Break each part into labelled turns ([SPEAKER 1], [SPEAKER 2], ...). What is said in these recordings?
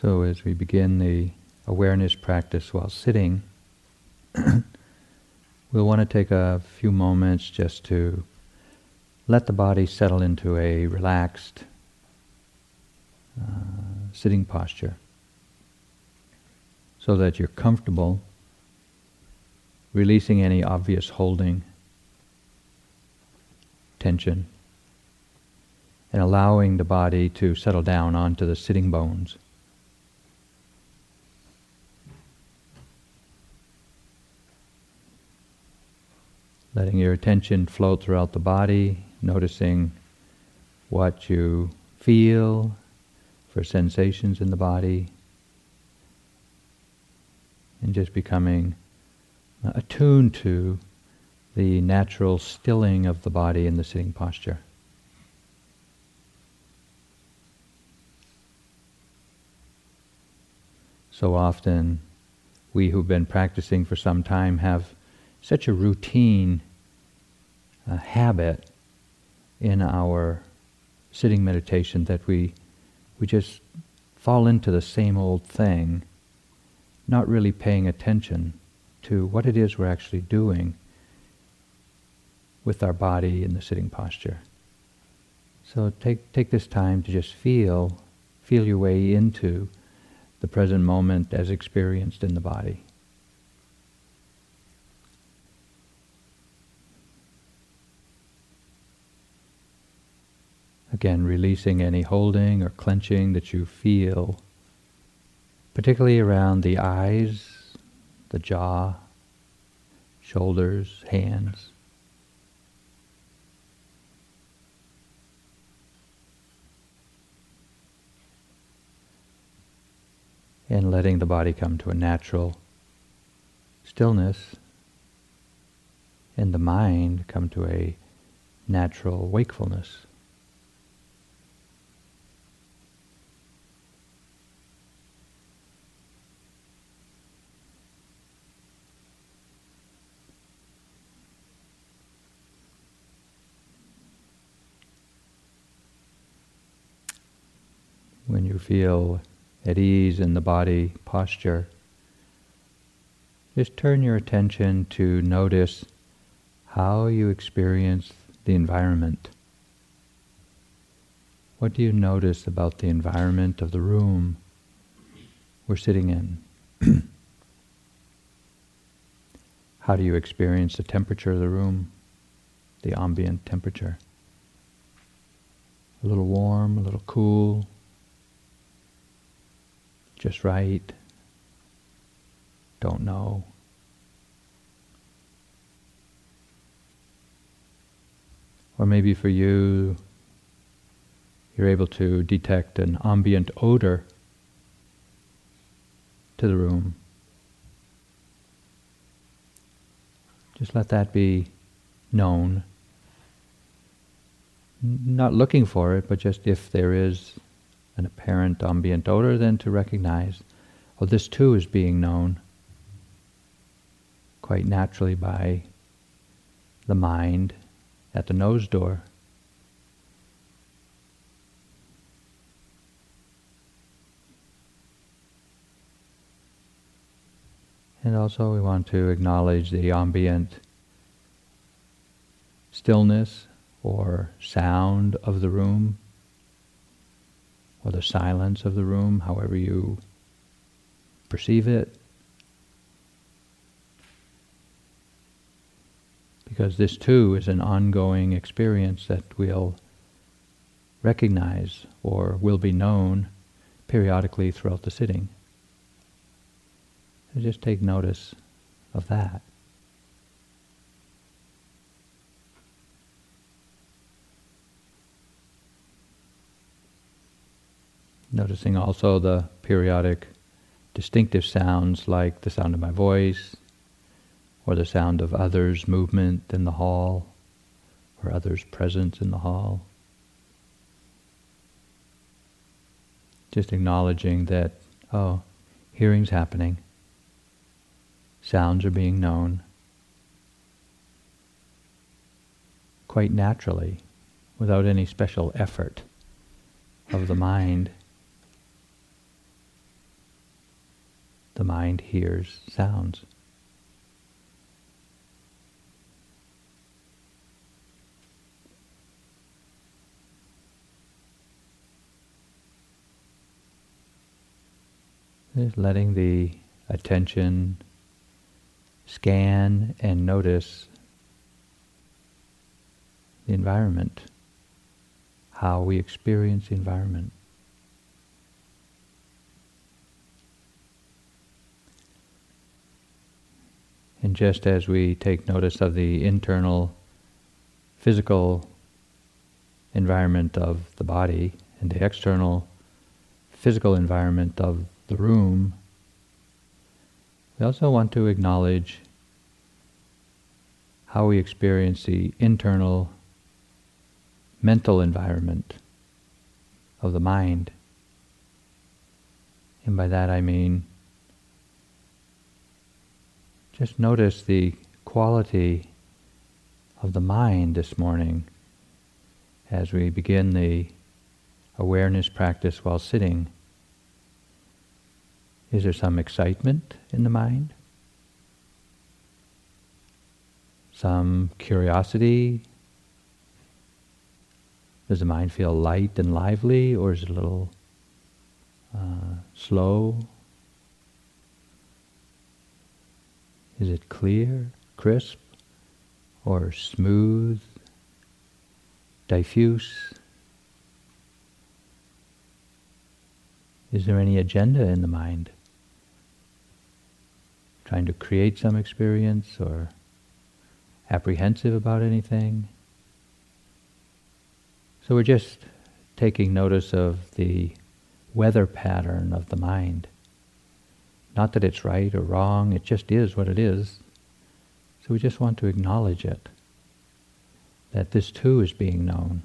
[SPEAKER 1] So, as we begin the awareness practice while sitting, we'll want to take a few moments just to let the body settle into a relaxed uh, sitting posture so that you're comfortable releasing any obvious holding, tension, and allowing the body to settle down onto the sitting bones. Letting your attention float throughout the body, noticing what you feel for sensations in the body, and just becoming attuned to the natural stilling of the body in the sitting posture. So often, we who've been practicing for some time have such a routine uh, habit in our sitting meditation that we we just fall into the same old thing, not really paying attention to what it is we're actually doing with our body in the sitting posture. So take take this time to just feel feel your way into the present moment as experienced in the body. Again, releasing any holding or clenching that you feel, particularly around the eyes, the jaw, shoulders, hands. And letting the body come to a natural stillness and the mind come to a natural wakefulness. when you feel at ease in the body posture, just turn your attention to notice how you experience the environment. What do you notice about the environment of the room we're sitting in? how do you experience the temperature of the room, the ambient temperature? A little warm, a little cool, just right, don't know. Or maybe for you, you're able to detect an ambient odor to the room. Just let that be known. Not looking for it, but just if there is an apparent ambient odor, then to recognize, oh, this too is being known quite naturally by the mind at the nose door. And also, we want to acknowledge the ambient stillness or sound of the room or the silence of the room, however you perceive it. Because this too is an ongoing experience that we'll recognize or will be known periodically throughout the sitting. So just take notice of that. Noticing also the periodic distinctive sounds like the sound of my voice or the sound of others' movement in the hall or others' presence in the hall. Just acknowledging that, oh, hearing's happening, sounds are being known quite naturally without any special effort of the mind. Mind hears sounds. Just letting the attention scan and notice the environment, how we experience the environment. And just as we take notice of the internal physical environment of the body and the external physical environment of the room, we also want to acknowledge how we experience the internal mental environment of the mind. And by that I mean just notice the quality of the mind this morning as we begin the awareness practice while sitting. Is there some excitement in the mind? Some curiosity? Does the mind feel light and lively, or is it a little uh, slow, Is it clear, crisp, or smooth, diffuse? Is there any agenda in the mind? Trying to create some experience or apprehensive about anything? So we're just taking notice of the weather pattern of the mind. Not that it's right or wrong, it just is what it is. So we just want to acknowledge it, that this too is being known.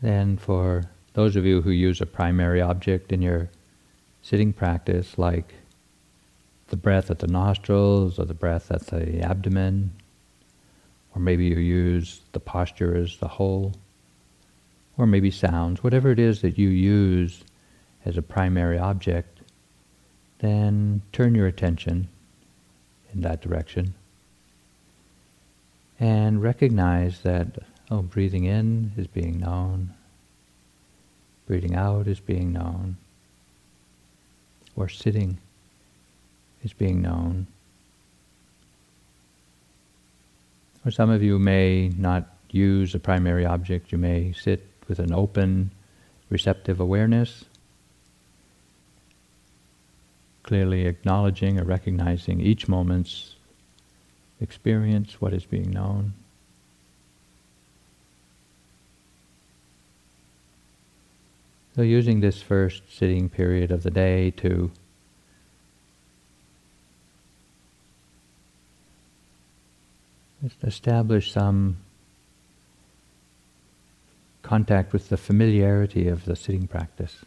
[SPEAKER 1] Then for those of you who use a primary object in your sitting practice, like the breath at the nostrils or the breath at the abdomen, or maybe you use the posture as the whole, or maybe sounds, whatever it is that you use as a primary object, then turn your attention in that direction and recognize that Oh, breathing in is being known. Breathing out is being known. Or sitting is being known. Or some of you may not use a primary object. You may sit with an open, receptive awareness, clearly acknowledging or recognizing each moment's experience, what is being known. So using this first sitting period of the day to establish some contact with the familiarity of the sitting practice.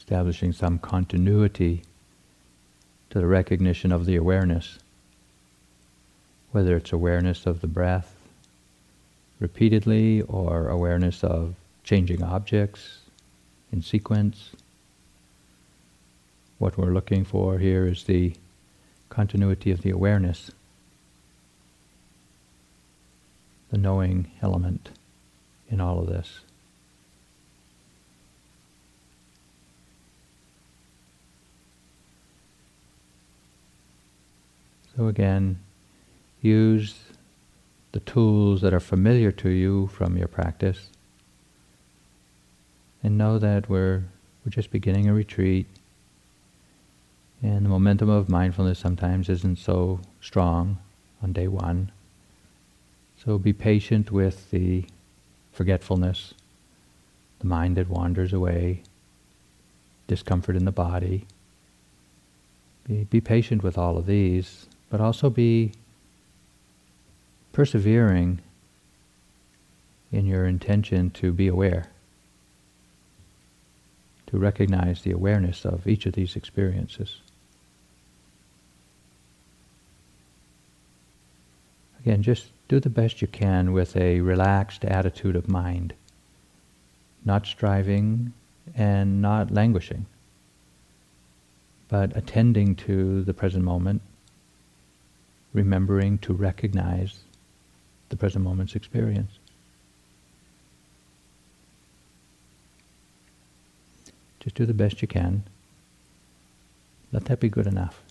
[SPEAKER 1] Establishing some continuity to the recognition of the awareness, whether it's awareness of the breath, repeatedly or awareness of changing objects in sequence. What we're looking for here is the continuity of the awareness, the knowing element in all of this. So again, use the tools that are familiar to you from your practice. And know that we're, we're just beginning a retreat. And the momentum of mindfulness sometimes isn't so strong on day one. So be patient with the forgetfulness, the mind that wanders away, discomfort in the body. Be, be patient with all of these, but also be persevering in your intention to be aware, to recognize the awareness of each of these experiences. Again, just do the best you can with a relaxed attitude of mind, not striving and not languishing, but attending to the present moment, remembering to recognize the present moment's experience. Just do the best you can. Let that be good enough.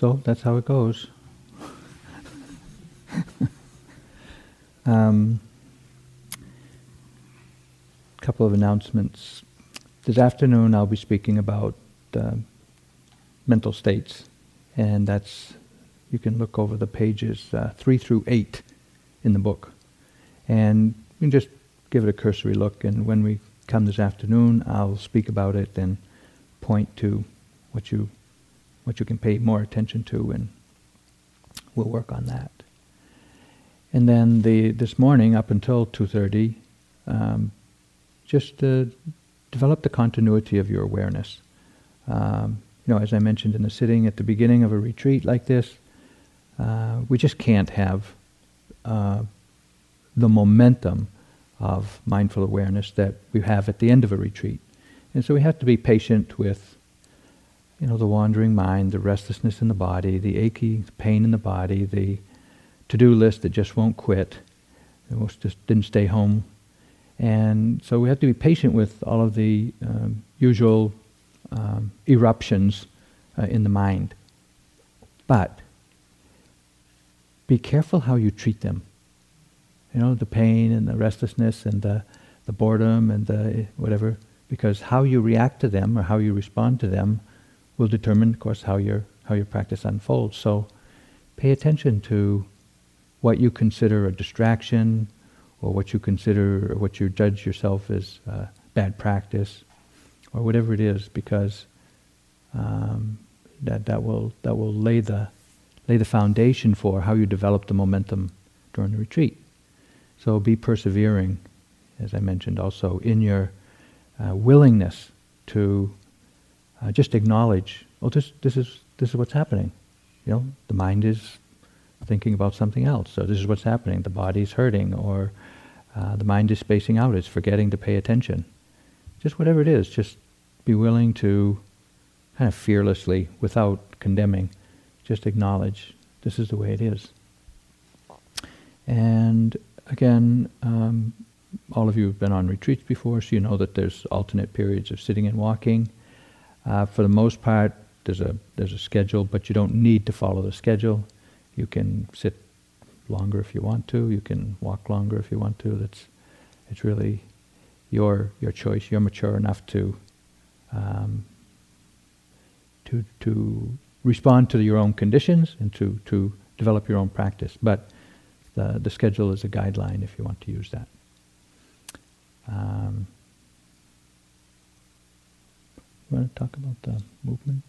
[SPEAKER 1] So that's how it goes. um, couple of announcements. This afternoon, I'll be speaking about uh, mental states, and that's you can look over the pages uh, three through eight in the book, and you can just give it a cursory look. And when we come this afternoon, I'll speak about it and point to what you what you can pay more attention to, and we'll work on that. And then the this morning up until two thirty, um, just uh, develop the continuity of your awareness. Um, you know, as I mentioned in the sitting at the beginning of a retreat like this, uh, we just can't have uh, the momentum of mindful awareness that we have at the end of a retreat. And so we have to be patient with, you know, the wandering mind, the restlessness in the body, the achy pain in the body, the to-do list that just won't quit, almost just didn't stay home. And so we have to be patient with all of the um, usual um, eruptions uh, in the mind. But be careful how you treat them. You know, the pain and the restlessness and the, the boredom and the whatever, because how you react to them or how you respond to them will determine, of course, how your, how your practice unfolds. So pay attention to what you consider a distraction or what you consider or what you judge yourself as uh, bad practice or whatever it is, because um, that that will that will lay the lay the foundation for how you develop the momentum during the retreat. So be persevering, as I mentioned, also in your uh, willingness to uh, just acknowledge, oh, this this is this is what's happening. You know, the mind is thinking about something else. So this is what's happening. The body's hurting, or uh, the mind is spacing out. It's forgetting to pay attention. Just whatever it is, just be willing to kind of fearlessly, without condemning, just acknowledge this is the way it is. And again, um, all of you have been on retreats before, so you know that there's alternate periods of sitting and walking. Uh, for the most part, there's a there's a schedule, but you don't need to follow the schedule. You can sit longer if you want to. You can walk longer if you want to. That's it's really your your choice. You're mature enough to um, to to respond to your own conditions and to to develop your own practice. But the the schedule is a guideline if you want to use that. Um, you want to talk about the movement?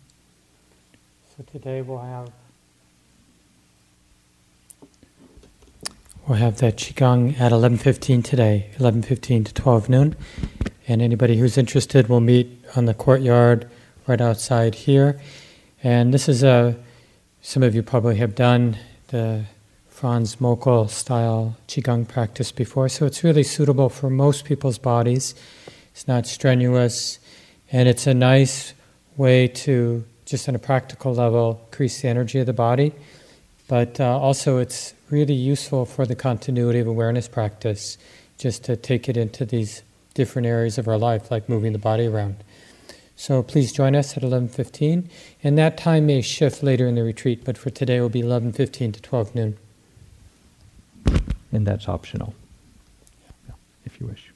[SPEAKER 2] So today we'll have we'll have the qigong at 11:15 today, 11:15 to 12 noon. And anybody who's interested will meet on the courtyard right outside here. And this is a, some of you probably have done the Franz Moeckl style Qigong practice before, so it's really suitable for most people's bodies. It's not strenuous, and it's a nice way to, just on a practical level, increase the energy of the body. But uh, also, it's really useful for the continuity of awareness practice, just to take it into these different areas of our life, like moving the body around. So please join us at 11:15, and that time may shift later in the retreat, but for today it will be 11:15 to 12 noon.
[SPEAKER 1] And that's optional, if you wish.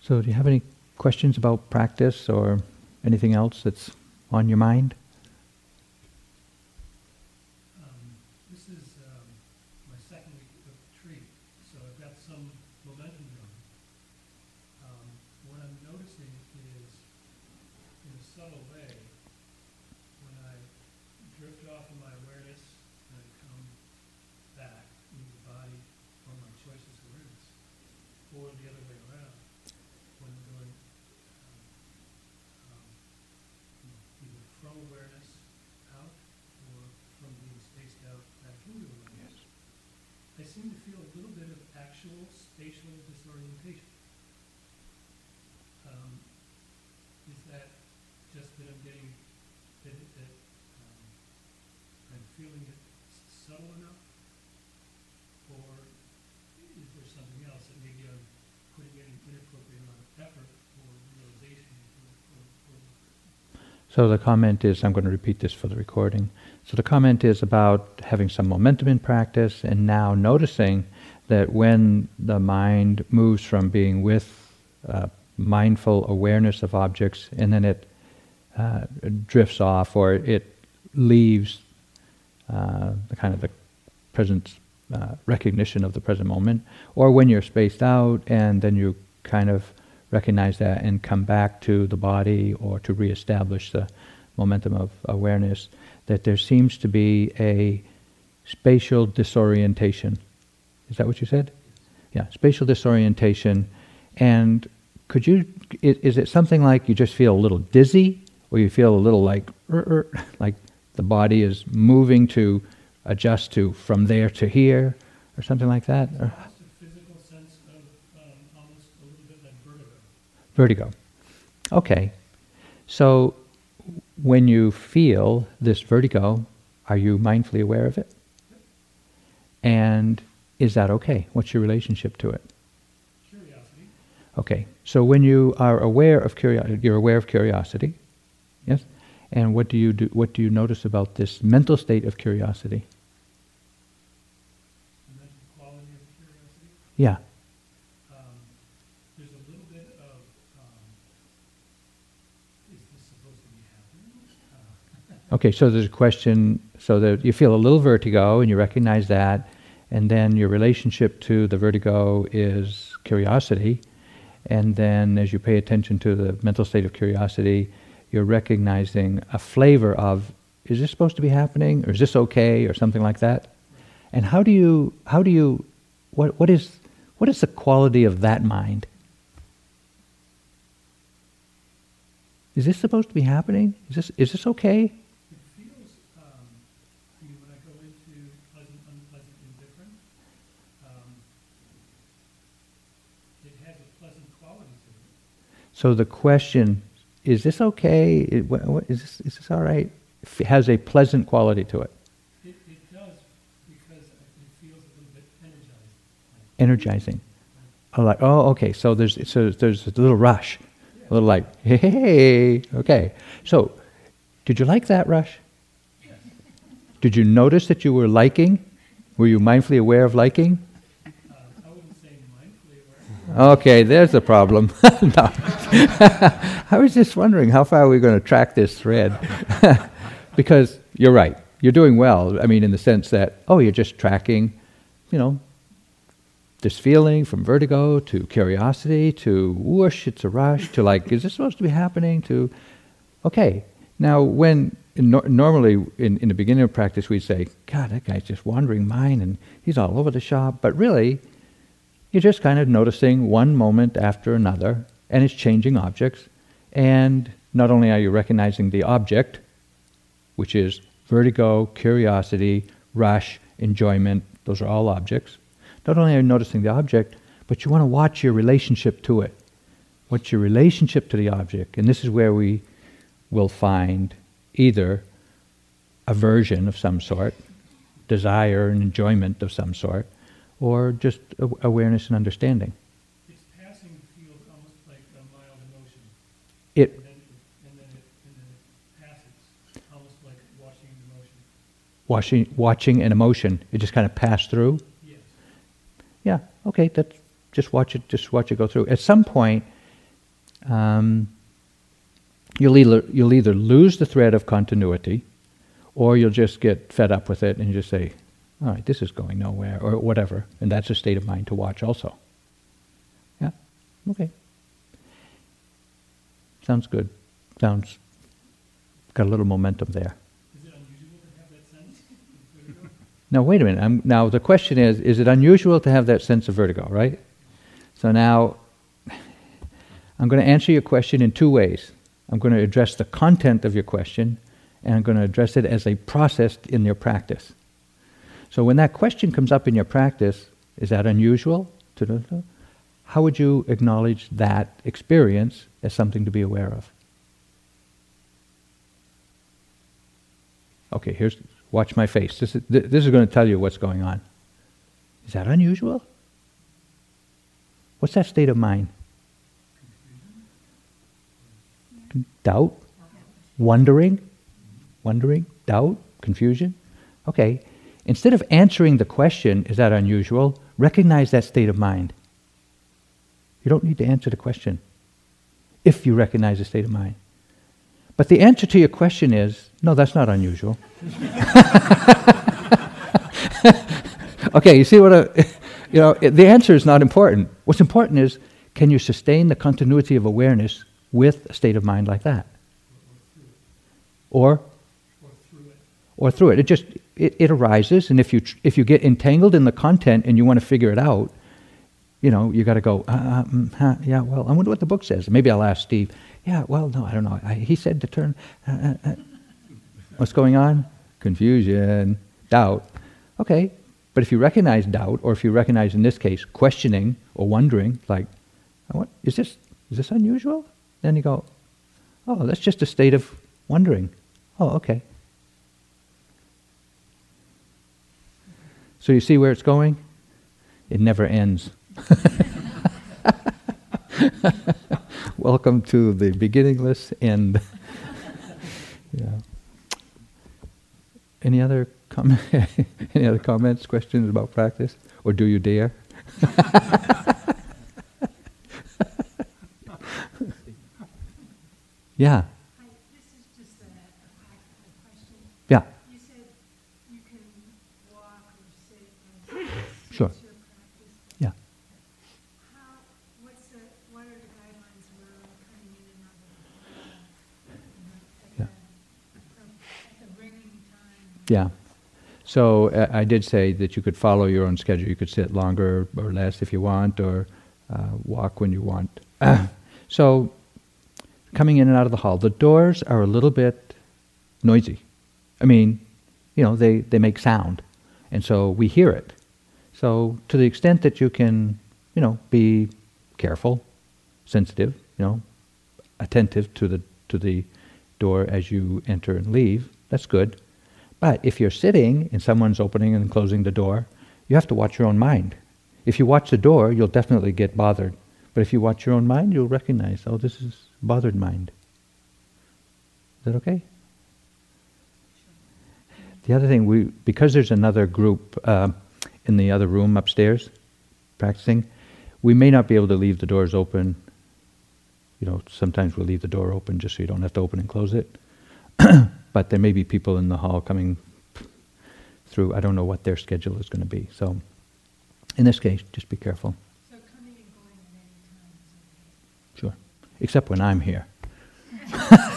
[SPEAKER 1] So, do you have any questions about practice or anything else that's on your mind? So the comment is, I'm going to repeat this for the recording. So the comment is about having some momentum in practice and now noticing that when the mind moves from being with uh, mindful awareness of objects and then it uh, drifts off or it leaves uh, the kind of the present uh, recognition of the present moment, or when you're spaced out and then you kind of recognize that and come back to the body or to reestablish the momentum of awareness, that there seems to be a spatial disorientation. Is that what you said? Yeah, spatial disorientation. And could you, is it something like you just feel a little dizzy, or you feel a little like, er, er, like the body is moving to adjust to from there to here, or something like that? Or, vertigo. Okay. So when you feel this vertigo, are you mindfully aware of it? And is that okay? What's your relationship to it?
[SPEAKER 3] Curiosity.
[SPEAKER 1] Okay. So when you are aware of curiosity, you're aware of curiosity, yes? And what do you do? What do you notice about this mental state of curiosity?
[SPEAKER 3] The mental quality of curiosity.
[SPEAKER 1] Yeah. Okay, so there's a question, so that you feel a little vertigo and you recognize that, and then your relationship to the vertigo is curiosity, and then as you pay attention to the mental state of curiosity, you're recognizing a flavor of, is this supposed to be happening, or is this okay, or something like that? And how do you, how do you, what, what is, what is the quality of that mind? Is this supposed to be happening? Is this, is this okay? So the question is this okay? Is this, is this all right? It has a pleasant quality to it.
[SPEAKER 3] It, it does because it feels a little bit energizing.
[SPEAKER 1] Energizing. Oh, like, oh, okay. So there's, so there's a little rush. A little like, hey, hey, hey, okay. So, did you like that rush?
[SPEAKER 3] Yes.
[SPEAKER 1] Did you notice that you were liking? Were you mindfully aware of liking? Okay, there's the problem. I was just wondering how far we're we going to track this thread? because you're right, you're doing well. I mean, in the sense that, oh, you're just tracking, you know, this feeling from vertigo to curiosity to whoosh, it's a rush to like, is this supposed to be happening? To, okay. Now, when normally in, in the beginning of practice, we'd say, God, that guy's just wandering mind and he's all over the shop. But really, you're just kind of noticing one moment after another, and it's changing objects. And not only are you recognizing the object, which is vertigo, curiosity, rush, enjoyment, those are all objects. Not only are you noticing the object, but you want to watch your relationship to it. What's your relationship to the object? And this is where we will find either aversion of some sort, desire and enjoyment of some sort, or just awareness and understanding?
[SPEAKER 3] Its passing feels almost like a mild emotion.
[SPEAKER 1] It,
[SPEAKER 3] and then, and then, it, and then it passes, almost like watching an emotion.
[SPEAKER 1] Watching, watching an emotion, it just kind of passed through.
[SPEAKER 3] Yes.
[SPEAKER 1] Yeah. Okay. That's just watch it. Just watch it go through. At some point, um, you'll either you'll either lose the thread of continuity, or you'll just get fed up with it and you just say, all right, this is going nowhere, or whatever. And that's a state of mind to watch also. Yeah? Okay. Sounds good. Sounds got a little momentum there.
[SPEAKER 3] it unusual to have that sense?
[SPEAKER 1] now, wait a minute. I'm, now, the question is is it unusual to have that sense of vertigo, right? So now, I'm going to answer your question in two ways. I'm going to address the content of your question, and I'm going to address it as a process in your practice. So when that question comes up in your practice, is that unusual? How would you acknowledge that experience as something to be aware of? Okay, here's watch my face. This is, this is going to tell you what's going on. Is that unusual? What's that state of mind? Doubt? Wondering? Wondering? Doubt? Confusion? Okay. Instead of answering the question, is that unusual? Recognize that state of mind. You don't need to answer the question if you recognize the state of mind. But the answer to your question is no, that's not unusual. okay, you see what I, you know, the answer is not important. What's important is can you sustain the continuity of awareness with a state of mind like that? Or?
[SPEAKER 3] Or through it.
[SPEAKER 1] Or through it. It just, it, it arises, and if you, tr- if you get entangled in the content and you want to figure it out, you know, you got to go, uh, uh, mm, huh, yeah, well, I wonder what the book says. Maybe I'll ask Steve, yeah, well, no, I don't know. I, he said to turn, uh, uh, uh. what's going on? Confusion, doubt. Okay, but if you recognize doubt, or if you recognize, in this case, questioning or wondering, like, what, is this, is this unusual? Then you go, oh, that's just a state of wondering. Oh, okay. So you see where it's going? It never ends. Welcome to the beginningless end. yeah. Any other comment? Any other comments, questions about practice, or do you dare? yeah.
[SPEAKER 4] Hi, this is just a, a practical question.
[SPEAKER 1] Yeah.
[SPEAKER 4] You said you can walk or sit and
[SPEAKER 1] Sure.
[SPEAKER 4] it's your practice.
[SPEAKER 1] Yeah.
[SPEAKER 4] How, what's the, what are the guidelines for coming in and out of the, you know,
[SPEAKER 1] Yeah.
[SPEAKER 4] at the, at the ringing time?
[SPEAKER 1] Yeah. So uh, I did say that you could follow your own schedule. You could sit longer or less if you want, or uh, walk when you want. so coming in and out of the hall, the doors are a little bit noisy. I mean, you know, they, they make sound, and so we hear it. So to the extent that you can, you know, be careful, sensitive, you know, attentive to the to the door as you enter and leave, that's good. But if you're sitting and someone's opening and closing the door, you have to watch your own mind. If you watch the door, you'll definitely get bothered. But if you watch your own mind, you'll recognize, oh, this is bothered mind. Is that okay? The other thing, we because there's another group uh, in the other room upstairs practicing, we may not be able to leave the doors open. You know, sometimes we'll leave the door open just so you don't have to open and close it. but there may be people in the hall coming through. I don't know what their schedule is going to be. So, in this case, just be careful.
[SPEAKER 4] So coming and going at any time.
[SPEAKER 1] Sure. Except when I'm here.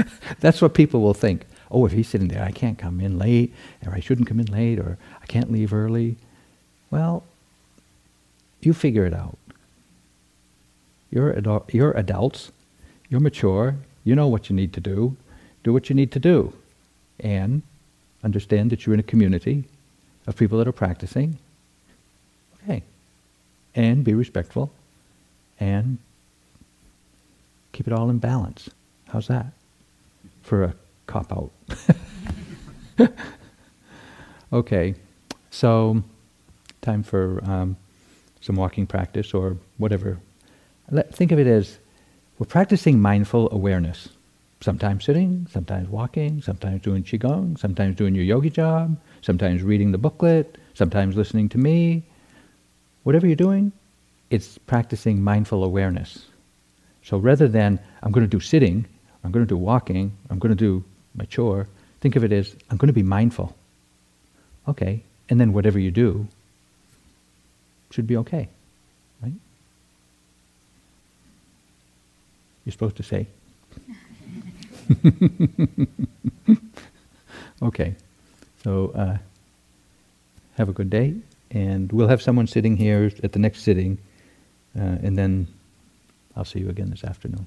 [SPEAKER 1] That's what people will think. Oh, if he's sitting there, I can't come in late, or I shouldn't come in late, or I can't leave early. Well, you figure it out. You're, adult, you're adults. You're mature. You know what you need to do. Do what you need to do. And understand that you're in a community of people that are practicing. Okay. And be respectful. And keep it all in balance. How's that? For a cop out. okay. So, time for um, some walking practice or whatever. Let, think of it as we're practicing mindful awareness. Sometimes sitting, sometimes walking, sometimes doing qigong, sometimes doing your yogi job, sometimes reading the booklet, sometimes listening to me. Whatever you're doing, it's practicing mindful awareness. So rather than I'm going to do sitting, I'm going to do walking, I'm going to do my chore, think of it as I'm going to be mindful. Okay, and then whatever you do should be okay, You're supposed to say. okay, so uh, have a good day, and we'll have someone sitting here at the next sitting, uh, and then I'll see you again this afternoon.